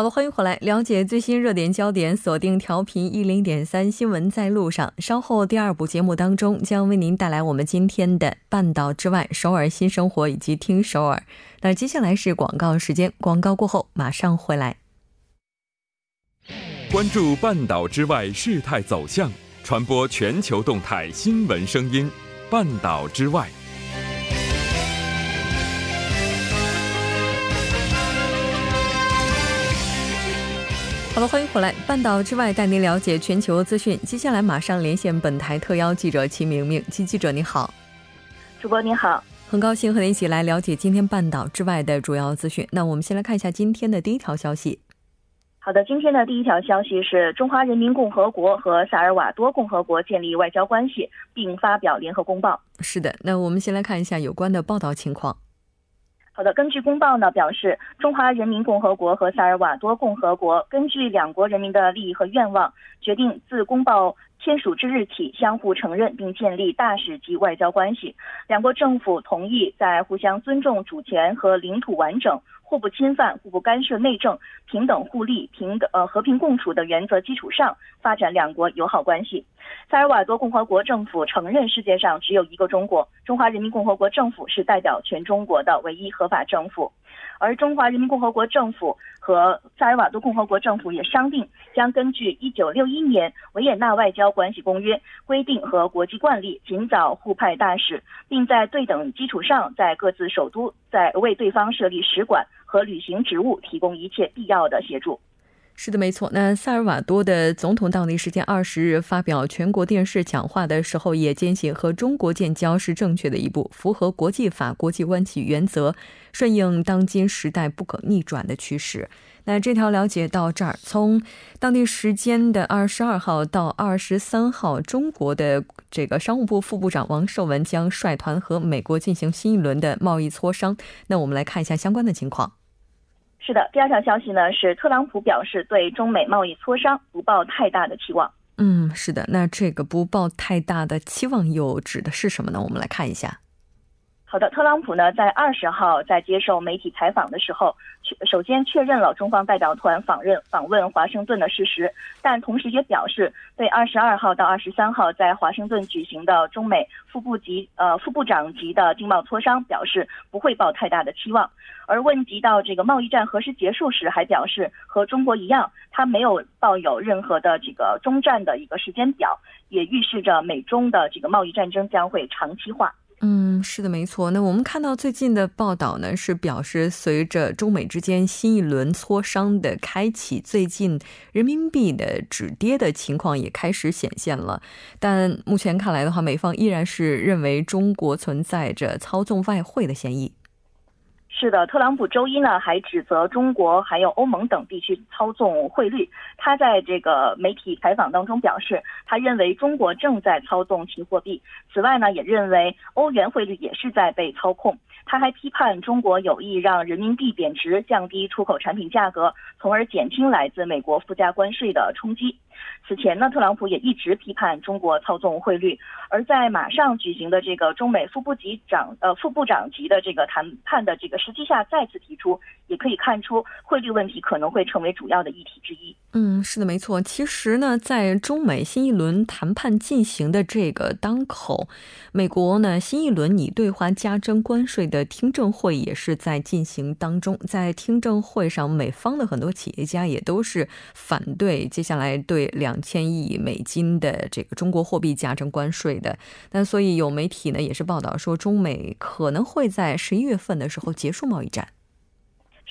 好了，欢迎回来，了解最新热点焦点，锁定调频一零点三新闻在路上。稍后第二部节目当中，将为您带来我们今天的半岛之外、首尔新生活以及听首尔。那接下来是广告时间，广告过后马上回来。关注半岛之外事态走向，传播全球动态新闻声音，半岛之外。好了，欢迎回来，《半岛之外》带您了解全球资讯。接下来马上连线本台特邀记者齐明明，齐记者你好，主播你好，很高兴和您一起来了解今天《半岛之外》的主要资讯。那我们先来看一下今天的第一条消息。好的，今天的第一条消息是中华人民共和国和萨尔瓦多共和国建立外交关系，并发表联合公报。是的，那我们先来看一下有关的报道情况。好的，根据公报呢表示，中华人民共和国和萨尔瓦多共和国根据两国人民的利益和愿望，决定自公报签署之日起相互承认并建立大使级外交关系。两国政府同意在互相尊重主权和领土完整。互不侵犯、互不干涉内政、平等互利、平等呃和平共处的原则基础上，发展两国友好关系。萨尔瓦多共和国政府承认世界上只有一个中国，中华人民共和国政府是代表全中国的唯一合法政府。而中华人民共和国政府和萨尔瓦多共和国政府也商定，将根据1961年维也纳外交关系公约规定和国际惯例，尽早互派大使，并在对等基础上，在各自首都在为对方设立使馆和履行职务提供一切必要的协助。是的，没错。那萨尔瓦多的总统当地时间二十日发表全国电视讲话的时候，也坚信和中国建交是正确的一步，符合国际法、国际关系原则，顺应当今时代不可逆转的趋势。那这条了解到这儿，从当地时间的二十二号到二十三号，中国的这个商务部副部长王受文将率团和美国进行新一轮的贸易磋商。那我们来看一下相关的情况。是的，第二条消息呢是特朗普表示对中美贸易磋商不抱太大的期望。嗯，是的，那这个不抱太大的期望又指的是什么呢？我们来看一下。好的，特朗普呢在二十号在接受媒体采访的时候，首先确认了中方代表团访问访问华盛顿的事实，但同时也表示对二十二号到二十三号在华盛顿举行的中美副部级呃副部长级的经贸磋商表示不会抱太大的期望。而问及到这个贸易战何时结束时，还表示和中国一样，他没有抱有任何的这个终战的一个时间表，也预示着美中的这个贸易战争将会长期化。嗯，是的，没错。那我们看到最近的报道呢，是表示随着中美之间新一轮磋商的开启，最近人民币的止跌的情况也开始显现了。但目前看来的话，美方依然是认为中国存在着操纵外汇的嫌疑。是的，特朗普周一呢还指责中国还有欧盟等地区操纵汇率。他在这个媒体采访当中表示，他认为中国正在操纵其货币。此外呢，也认为欧元汇率也是在被操控。他还批判中国有意让人民币贬值，降低出口产品价格，从而减轻来自美国附加关税的冲击。此前呢，特朗普也一直批判中国操纵汇率，而在马上举行的这个中美副部级长呃副部长级的这个谈判的这个时机下，再次提出，也可以看出汇率问题可能会成为主要的议题之一。嗯，是的，没错。其实呢，在中美新一轮谈判进行的这个当口，美国呢新一轮拟对华加征关税的听证会也是在进行当中。在听证会上，美方的很多企业家也都是反对接下来对两千亿美金的这个中国货币加征关税的。那所以有媒体呢也是报道说，中美可能会在十一月份的时候结束贸易战。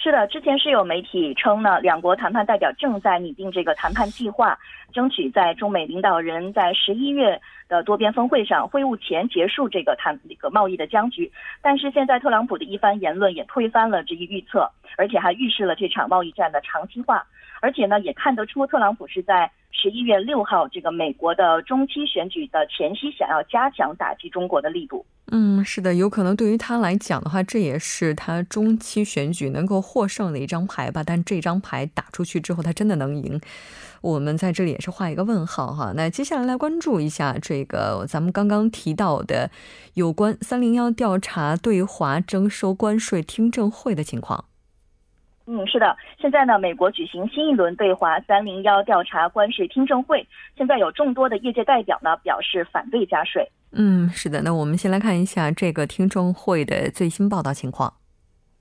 是的，之前是有媒体称呢，两国谈判代表正在拟定这个谈判计划，争取在中美领导人在十一月的多边峰会上会晤前结束这个谈这个贸易的僵局。但是现在特朗普的一番言论也推翻了这一预测，而且还预示了这场贸易战的长期化。而且呢，也看得出特朗普是在十一月六号这个美国的中期选举的前夕，想要加强打击中国的力度。嗯，是的，有可能对于他来讲的话，这也是他中期选举能够获胜的一张牌吧。但这张牌打出去之后，他真的能赢？我们在这里也是画一个问号哈。那接下来来关注一下这个咱们刚刚提到的有关三零幺调查对华征收关税听证会的情况。嗯，是的，现在呢，美国举行新一轮对华三零幺调查关税听证会，现在有众多的业界代表呢表示反对加税。嗯，是的，那我们先来看一下这个听证会的最新报道情况。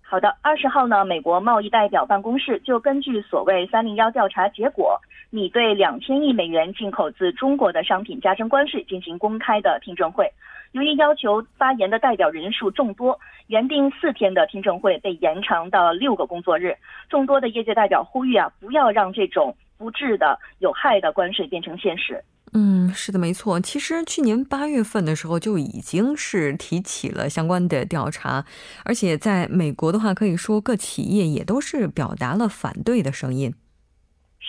好的，二十号呢，美国贸易代表办公室就根据所谓三零幺调查结果，拟对两千亿美元进口自中国的商品加征关税进行公开的听证会。由于要求发言的代表人数众多，原定四天的听证会被延长到六个工作日。众多的业界代表呼吁啊，不要让这种不智的、有害的关税变成现实。嗯，是的，没错。其实去年八月份的时候就已经是提起了相关的调查，而且在美国的话，可以说各企业也都是表达了反对的声音。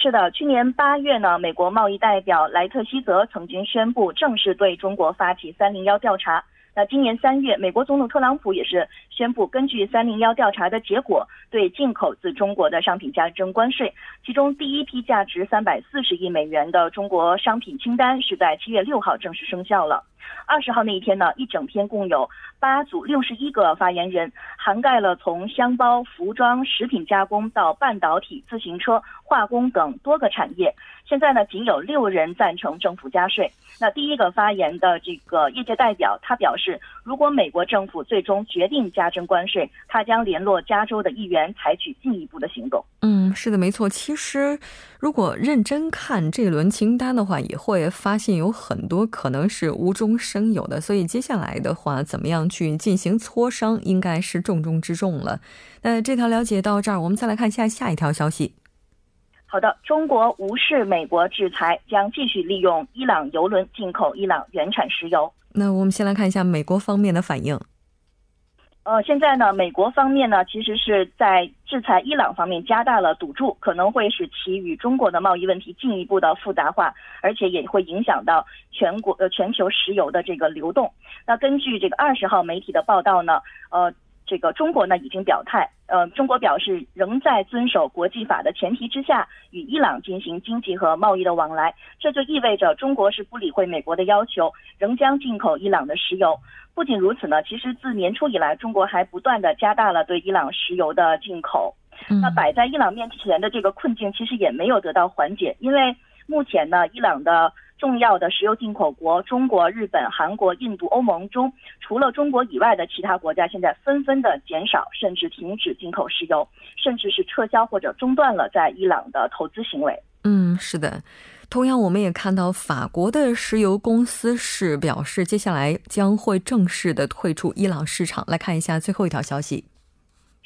是的，去年八月呢，美国贸易代表莱特希泽曾经宣布正式对中国发起三零幺调查。那今年三月，美国总统特朗普也是宣布，根据三零幺调查的结果，对进口自中国的商品加征关税。其中第一批价值三百四十亿美元的中国商品清单是在七月六号正式生效了。二十号那一天呢，一整天共有八组六十一个发言人，涵盖了从箱包、服装、食品加工到半导体、自行车、化工等多个产业。现在呢，仅有六人赞成政府加税。那第一个发言的这个业界代表，他表示，如果美国政府最终决定加征关税，他将联络加州的议员，采取进一步的行动。嗯，是的，没错。其实，如果认真看这轮清单的话，也会发现有很多可能是无中生有的。所以接下来的话，怎么样去进行磋商，应该是重中之重了。那这条了解到这儿，我们再来看一下下一条消息。好的，中国无视美国制裁，将继续利用伊朗油轮进口伊朗原产石油。那我们先来看一下美国方面的反应。呃，现在呢，美国方面呢，其实是在制裁伊朗方面加大了赌注，可能会使其与中国的贸易问题进一步的复杂化，而且也会影响到全国呃全球石油的这个流动。那根据这个二十号媒体的报道呢，呃。这个中国呢已经表态，呃，中国表示仍在遵守国际法的前提之下与伊朗进行经济和贸易的往来，这就意味着中国是不理会美国的要求，仍将进口伊朗的石油。不仅如此呢，其实自年初以来，中国还不断的加大了对伊朗石油的进口。那摆在伊朗面前的这个困境其实也没有得到缓解，因为目前呢，伊朗的。重要的石油进口国中国、日本、韩国、印度、欧盟中，除了中国以外的其他国家，现在纷纷的减少甚至停止进口石油，甚至是撤销或者中断了在伊朗的投资行为。嗯，是的。同样，我们也看到法国的石油公司是表示，接下来将会正式的退出伊朗市场。来看一下最后一条消息。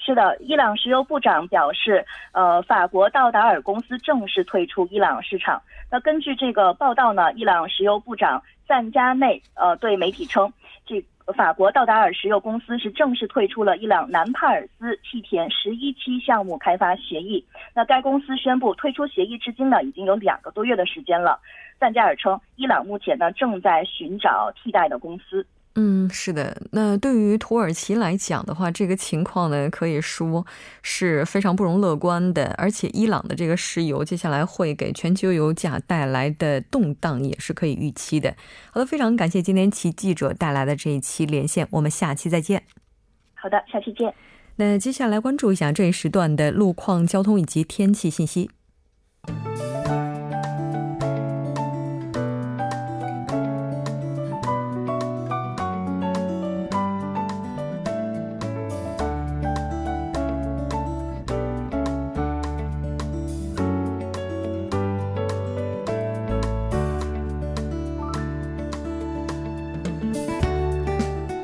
是的，伊朗石油部长表示，呃，法国道达尔公司正式退出伊朗市场。那根据这个报道呢，伊朗石油部长赞加内呃对媒体称，这法国道达尔石油公司是正式退出了伊朗南帕尔斯气田十一期项目开发协议。那该公司宣布退出协议至今呢，已经有两个多月的时间了。赞加尔称，伊朗目前呢正在寻找替代的公司。嗯，是的。那对于土耳其来讲的话，这个情况呢，可以说是非常不容乐观的。而且，伊朗的这个石油接下来会给全球油价带来的动荡，也是可以预期的。好的，非常感谢今天齐记者带来的这一期连线，我们下期再见。好的，下期见。那接下来关注一下这一时段的路况、交通以及天气信息。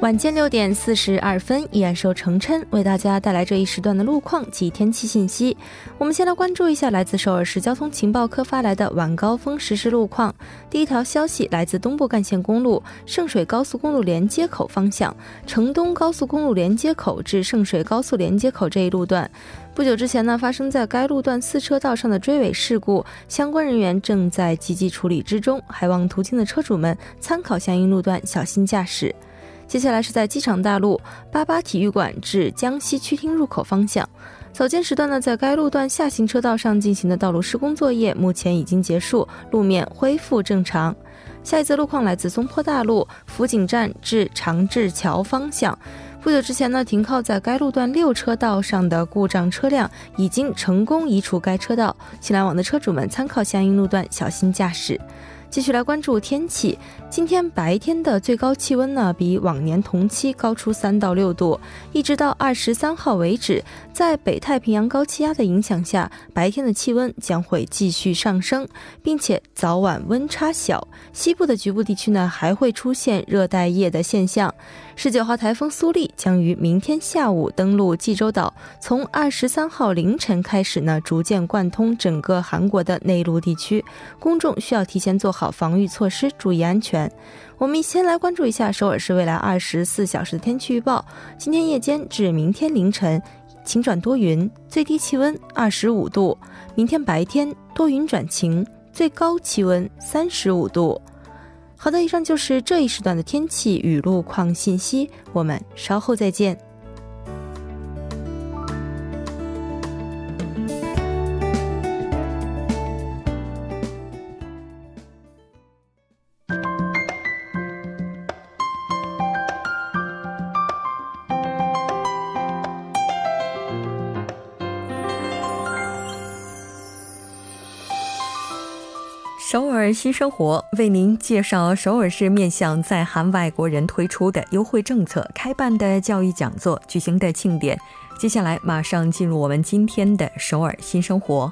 晚间六点四十二分，依然是由程琛为大家带来这一时段的路况及天气信息。我们先来关注一下来自首尔市交通情报科发来的晚高峰实时路况。第一条消息来自东部干线公路圣水高速公路连接口方向，城东高速公路连接口至圣水高速连接口这一路段。不久之前呢，发生在该路段四车道上的追尾事故，相关人员正在积极处理之中，还望途经的车主们参考相应路段，小心驾驶。接下来是在机场大路八八体育馆至江西区厅入口方向，早间时段呢，在该路段下行车道上进行的道路施工作业目前已经结束，路面恢复正常。下一则路况来自松坡大路福井站至长治桥方向，不久之前呢，停靠在该路段六车道上的故障车辆已经成功移除该车道，请来往的车主们参考相应路段，小心驾驶。继续来关注天气。今天白天的最高气温呢，比往年同期高出三到六度。一直到二十三号为止，在北太平洋高气压的影响下，白天的气温将会继续上升，并且早晚温差小。西部的局部地区呢，还会出现热带夜的现象。十九号台风苏力将于明天下午登陆济州岛，从二十三号凌晨开始呢，逐渐贯通整个韩国的内陆地区。公众需要提前做好防御措施，注意安全。我们先来关注一下首尔市未来二十四小时的天气预报：今天夜间至明天凌晨，晴转多云，最低气温二十五度；明天白天多云转晴，最高气温三十五度。好的，以上就是这一时段的天气与路况信息。我们稍后再见。新生活为您介绍首尔市面向在韩外国人推出的优惠政策、开办的教育讲座、举行的庆典。接下来，马上进入我们今天的首尔新生活。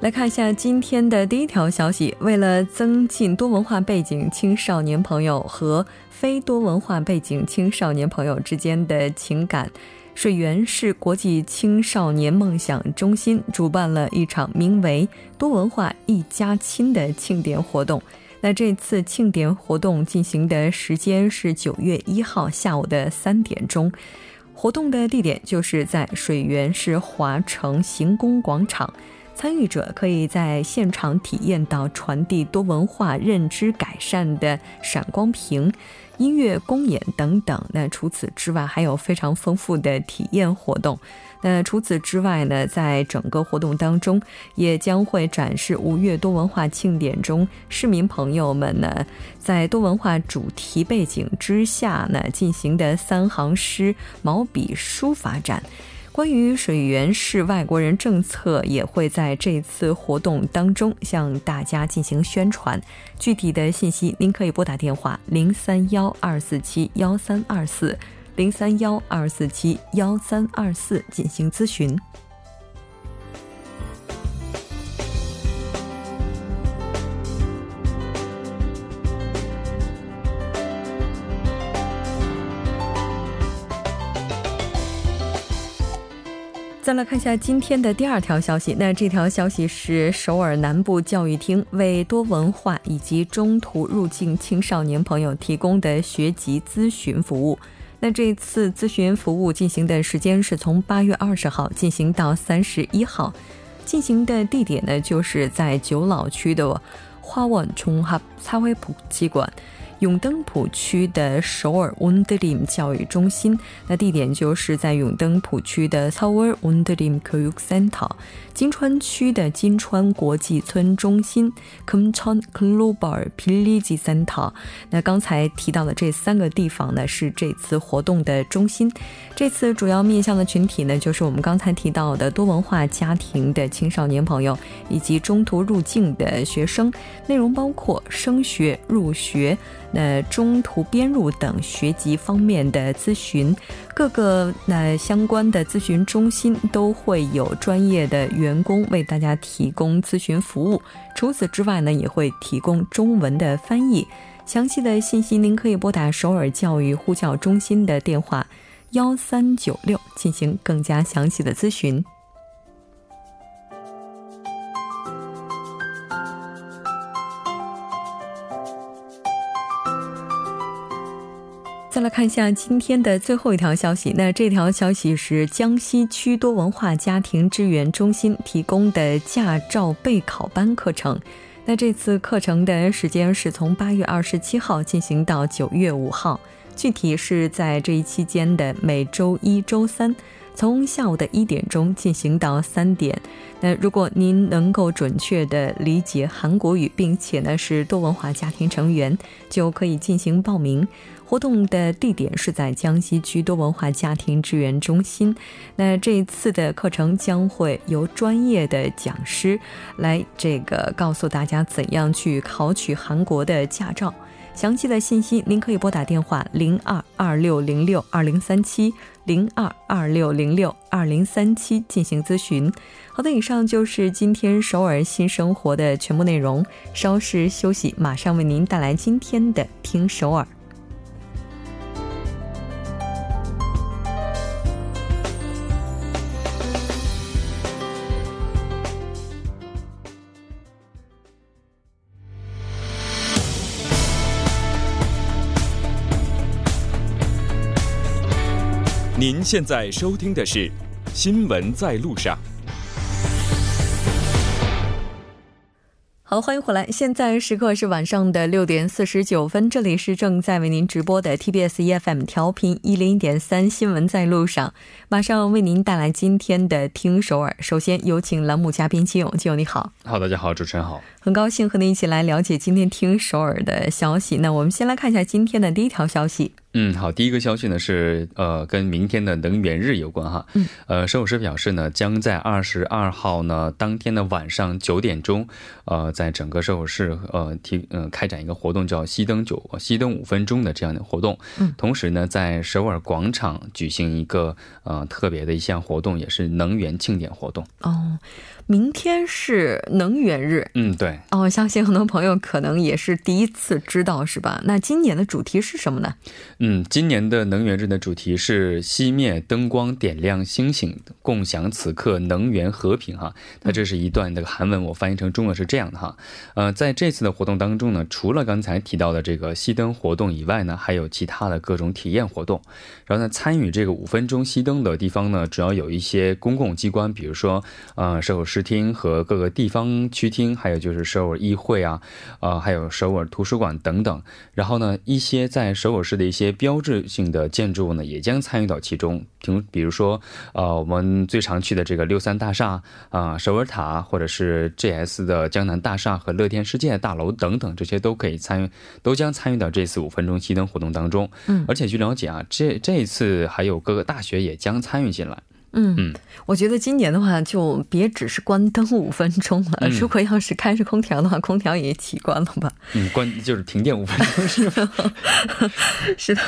来看一下今天的第一条消息：为了增进多文化背景青少年朋友和非多文化背景青少年朋友之间的情感。水源市国际青少年梦想中心主办了一场名为“多文化一家亲”的庆典活动。那这次庆典活动进行的时间是九月一号下午的三点钟，活动的地点就是在水源市华城行宫广场。参与者可以在现场体验到传递多文化认知改善的闪光屏。音乐公演等等。那除此之外，还有非常丰富的体验活动。那除此之外呢，在整个活动当中，也将会展示五月多文化庆典中市民朋友们呢，在多文化主题背景之下呢进行的三行诗毛笔书法展。关于水源市外国人政策，也会在这次活动当中向大家进行宣传。具体的信息，您可以拨打电话零三幺二四七幺三二四零三幺二四七幺三二四进行咨询。再来看一下今天的第二条消息。那这条消息是首尔南部教育厅为多文化以及中途入境青少年朋友提供的学籍咨询服务。那这次咨询服务进行的时间是从八月二十号进行到三十一号，进行的地点呢就是在九老区的花원종합사회복지馆。 永登浦区的首尔温德林教育中心，那地点就是在永登浦区的 Tower Wonderlim Koyuk Center。金川区的金川国际村中心 Kumchon Global Village Center。那刚才提到的这三个地方呢，是这次活动的中心。这次主要面向的群体呢，就是我们刚才提到的多文化家庭的青少年朋友，以及中途入境的学生。内容包括升学、入学。那中途编入等学籍方面的咨询，各个那相关的咨询中心都会有专业的员工为大家提供咨询服务。除此之外呢，也会提供中文的翻译。详细的信息您可以拨打首尔教育呼叫中心的电话幺三九六进行更加详细的咨询。再来看一下今天的最后一条消息。那这条消息是江西区多文化家庭支援中心提供的驾照备考班课程。那这次课程的时间是从八月二十七号进行到九月五号，具体是在这一期间的每周一、周三。从下午的一点钟进行到三点。那如果您能够准确的理解韩国语，并且呢是多文化家庭成员，就可以进行报名。活动的地点是在江西区多文化家庭支援中心。那这一次的课程将会由专业的讲师来这个告诉大家怎样去考取韩国的驾照。详细的信息，您可以拨打电话零二二六零六二零三七零二二六零六二零三七进行咨询。好的，以上就是今天首尔新生活的全部内容。稍事休息，马上为您带来今天的听首尔。您现在收听的是《新闻在路上》。好，欢迎回来。现在时刻是晚上的六点四十九分，这里是正在为您直播的 TBS EFM 调频一零点三《新闻在路上》，马上为您带来今天的听首尔。首先有请栏目嘉宾金勇，金勇你好。好，大家好，主持人好。很高兴和您一起来了解今天听首尔的消息。那我们先来看一下今天的第一条消息。嗯，好，第一个消息呢是呃跟明天的能源日有关哈。嗯，呃，首尔市表示呢，将在二十二号呢当天的晚上九点钟，呃，在整个首尔市呃提呃开展一个活动，叫熄灯九熄灯五分钟的这样的活动。嗯，同时呢，在首尔广场举行一个呃特别的一项活动，也是能源庆典活动。哦。明天是能源日，嗯，对，哦，相信很多朋友可能也是第一次知道，是吧？那今年的主题是什么呢？嗯，今年的能源日的主题是熄灭灯光，点亮星星，共享此刻能源和平。哈，那这是一段那个韩文，我翻译成中文是这样的哈。呃，在这次的活动当中呢，除了刚才提到的这个熄灯活动以外呢，还有其他的各种体验活动。然后呢，参与这个五分钟熄灯的地方呢，主要有一些公共机关，比如说，呃，首尔。市厅和各个地方区厅，还有就是首尔议会啊，呃，还有首尔图书馆等等。然后呢，一些在首尔市的一些标志性的建筑物呢，也将参与到其中。听，比如说，呃，我们最常去的这个六三大厦啊，首尔塔，或者是 JS 的江南大厦和乐天世界大楼等等，这些都可以参与，都将参与到这次五分钟熄灯活动当中。嗯，而且据了解啊，这这一次还有各个大学也将参与进来。嗯嗯，我觉得今年的话，就别只是关灯五分钟了。如果要是开着空调的话，空调也一起关了吧。嗯，关就是停电五分钟是吧？是的。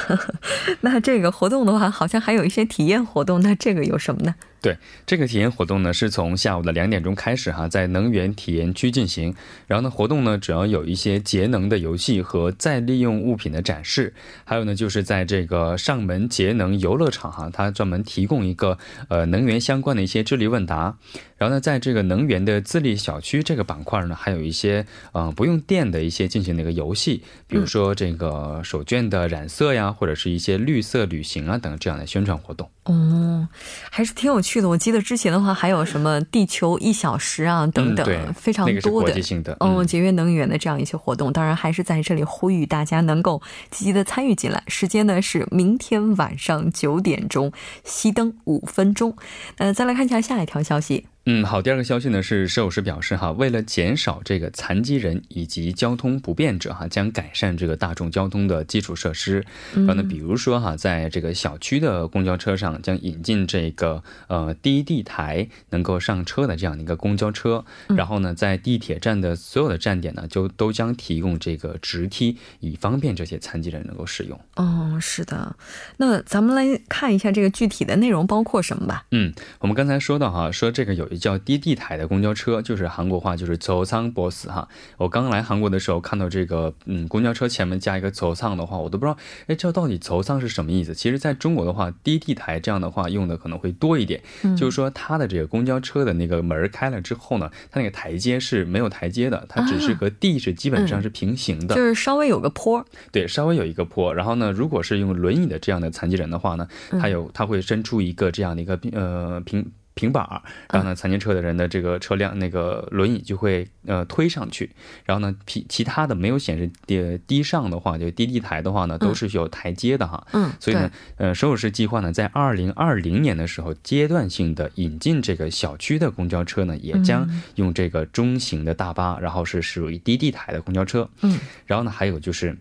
那这个活动的话，好像还有一些体验活动。那这个有什么呢？对这个体验活动呢，是从下午的两点钟开始哈，在能源体验区进行。然后呢，活动呢主要有一些节能的游戏和再利用物品的展示，还有呢就是在这个上门节能游乐场哈，它专门提供一个呃能源相关的一些智力问答。然后呢，在这个能源的自立小区这个板块呢，还有一些嗯不用电的一些进行的一个游戏，比如说这个手绢的染色呀，或者是一些绿色旅行啊等这样的宣传活动。哦，还是挺有趣的。我记得之前的话还有什么地球一小时啊等等，非常多的嗯节约能源的这样一些活动。当然还是在这里呼吁大家能够积极的参与进来。时间呢是明天晚上九点钟，熄灯五分钟。呃，再来看一下下一条消息。嗯，好。第二个消息呢是，摄影师表示哈，为了减少这个残疾人以及交通不便者哈，将改善这个大众交通的基础设施。然后呢，比如说哈，在这个小区的公交车上将引进这个呃低地台能够上车的这样的一个公交车。然后呢，在地铁站的所有的站点呢，就都将提供这个直梯，以方便这些残疾人能够使用。哦，是的。那咱们来看一下这个具体的内容包括什么吧。嗯，我们刚才说到哈，说这个有。叫低地台的公交车，就是韩国话就是走仓 boss 哈。我刚来韩国的时候看到这个嗯公交车前面加一个走仓的话，我都不知道哎这到底走仓是什么意思。其实在中国的话，低地台这样的话用的可能会多一点，就是说它的这个公交车的那个门开了之后呢，它那个台阶是没有台阶的，它只是和地是基本上是平行的，就是稍微有个坡。对，稍微有一个坡。然后呢，如果是用轮椅的这样的残疾人的话呢，它有它会伸出一个这样的一个呃平。平板儿，然后呢，残疾车的人的这个车辆那个轮椅就会呃推上去，然后呢，其其他的没有显示低低上的话，就滴滴台的话呢，都是有台阶的哈。嗯，所以呢，呃，首尔市计划呢，在二零二零年的时候，阶段性的引进这个小区的公交车呢，也将用这个中型的大巴，然后是属于滴滴台的公交车。嗯，然后呢，还有就是，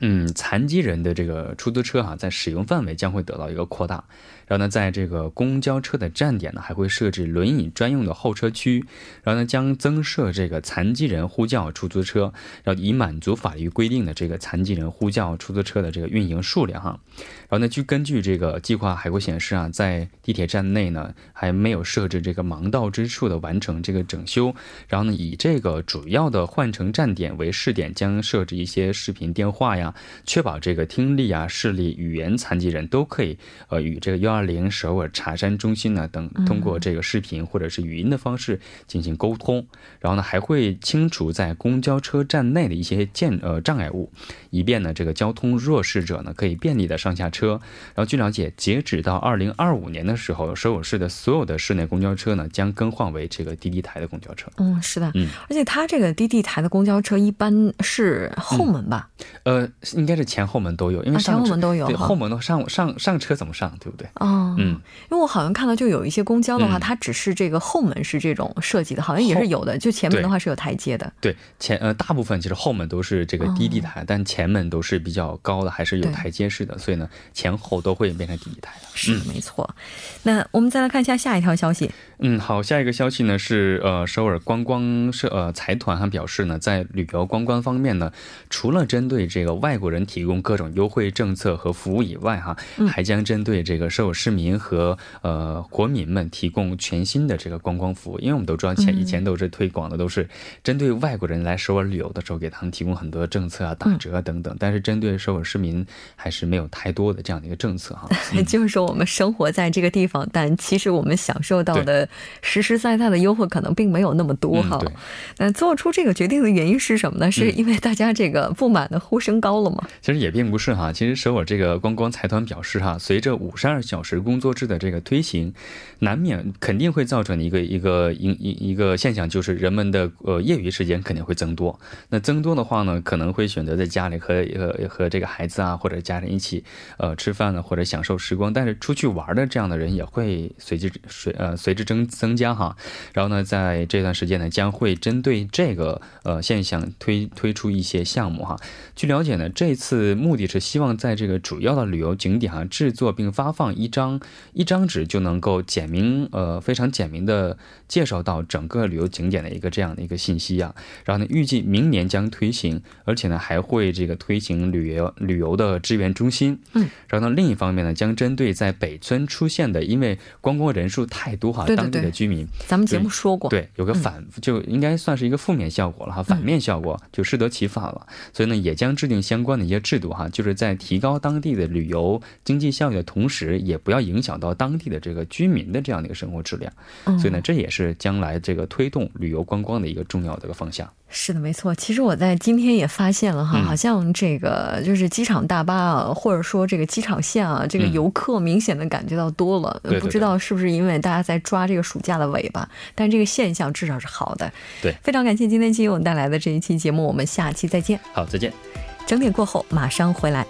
嗯，残疾人的这个出租车哈，在使用范围将会得到一个扩大。然后呢，在这个公交车的站点呢，还会设置轮椅专用的候车区。然后呢，将增设这个残疾人呼叫出租车，然后以满足法律规定的这个残疾人呼叫出租车的这个运营数量哈。然后呢，据根据这个计划还会显示啊，在地铁站内呢，还没有设置这个盲道之处的完成这个整修。然后呢，以这个主要的换乘站点为试点，将设置一些视频电话呀，确保这个听力啊、视力、语言残疾人都可以呃与这个幺二。零首尔茶山中心呢等通过这个视频或者是语音的方式进行沟通，然后呢还会清除在公交车站内的一些建呃障碍物，以便呢这个交通弱势者呢可以便利的上下车。然后据了解，截止到二零二五年的时候，首尔市的所有的市内公交车呢将更换为这个滴滴台的公交车。嗯，是的，嗯，而且它这个滴滴台的公交车一般是后门吧？呃，应该是前后门都有，因为前后门都有，对，后门的上上上车怎么上，对不对？哦。嗯，因为我好像看到，就有一些公交的话，它只是这个后门是这种设计的，好像也是有的。就前门的话是有台阶的。对，前呃大部分其实后门都是这个低地台，但前门都是比较高的，还是有台阶式的，所以呢前后都会变成低地台的。是没错。那我们再来看一下下一条消息。嗯，好，下一个消息呢是呃首尔观光社呃财团还表示呢，在旅游观光方面呢，除了针对这个外国人提供各种优惠政策和服务以外，哈，还将针对这个首尔市民和呃国民们提供全新的这个观光服务。因为我们都知道，前以前都是推广的都是针对外国人来首尔旅游的时候，给他们提供很多政策啊、打折啊等等。但是针对首尔市民，还是没有太多的这样的一个政策哈。就是说，我们生活在这个地方，但其实我们享受到的。实实在在的优惠可能并没有那么多哈，那做出这个决定的原因是什么呢？是因为大家这个不满的呼声高了吗？其实也并不是哈，其实首尔这个观光财团表示哈，随着五十二小时工作制的这个推行，难免肯定会造成一个一个一一一个现象，就是人们的呃业余时间肯定会增多。那增多的话呢，可能会选择在家里和和和这个孩子啊或者家人一起呃吃饭呢，或者享受时光。但是出去玩的这样的人也会随之随呃随之增增。加哈，然后呢，在这段时间呢，将会针对这个呃现象推推出一些项目哈。据了解呢，这次目的是希望在这个主要的旅游景点啊制作并发放一张一张纸就能够简明呃非常简明的介绍到整个旅游景点的一个这样的一个信息啊。然后呢，预计明年将推行，而且呢还会这个推行旅游旅游的支援中心。嗯，然后呢另一方面呢，将针对在北村出现的因为观光人数太多哈，当地的。居民，咱们节目说过，对，有个反，就应该算是一个负面效果了哈，反面效果就适得其反了。所以呢，也将制定相关的一些制度哈，就是在提高当地的旅游经济效益的同时，也不要影响到当地的这个居民的这样的一个生活质量。所以呢，这也是将来这个推动旅游观光的一个重要的一个方向。是的，没错。其实我在今天也发现了哈，好像这个就是机场大巴啊，或者说这个机场线啊，这个游客明显的感觉到多了。不知道是不是因为大家在抓这个暑假的尾巴，但这个现象至少是好的。对，非常感谢今天金勇带来的这一期节目，我们下期再见。好，再见。整点过后马上回来。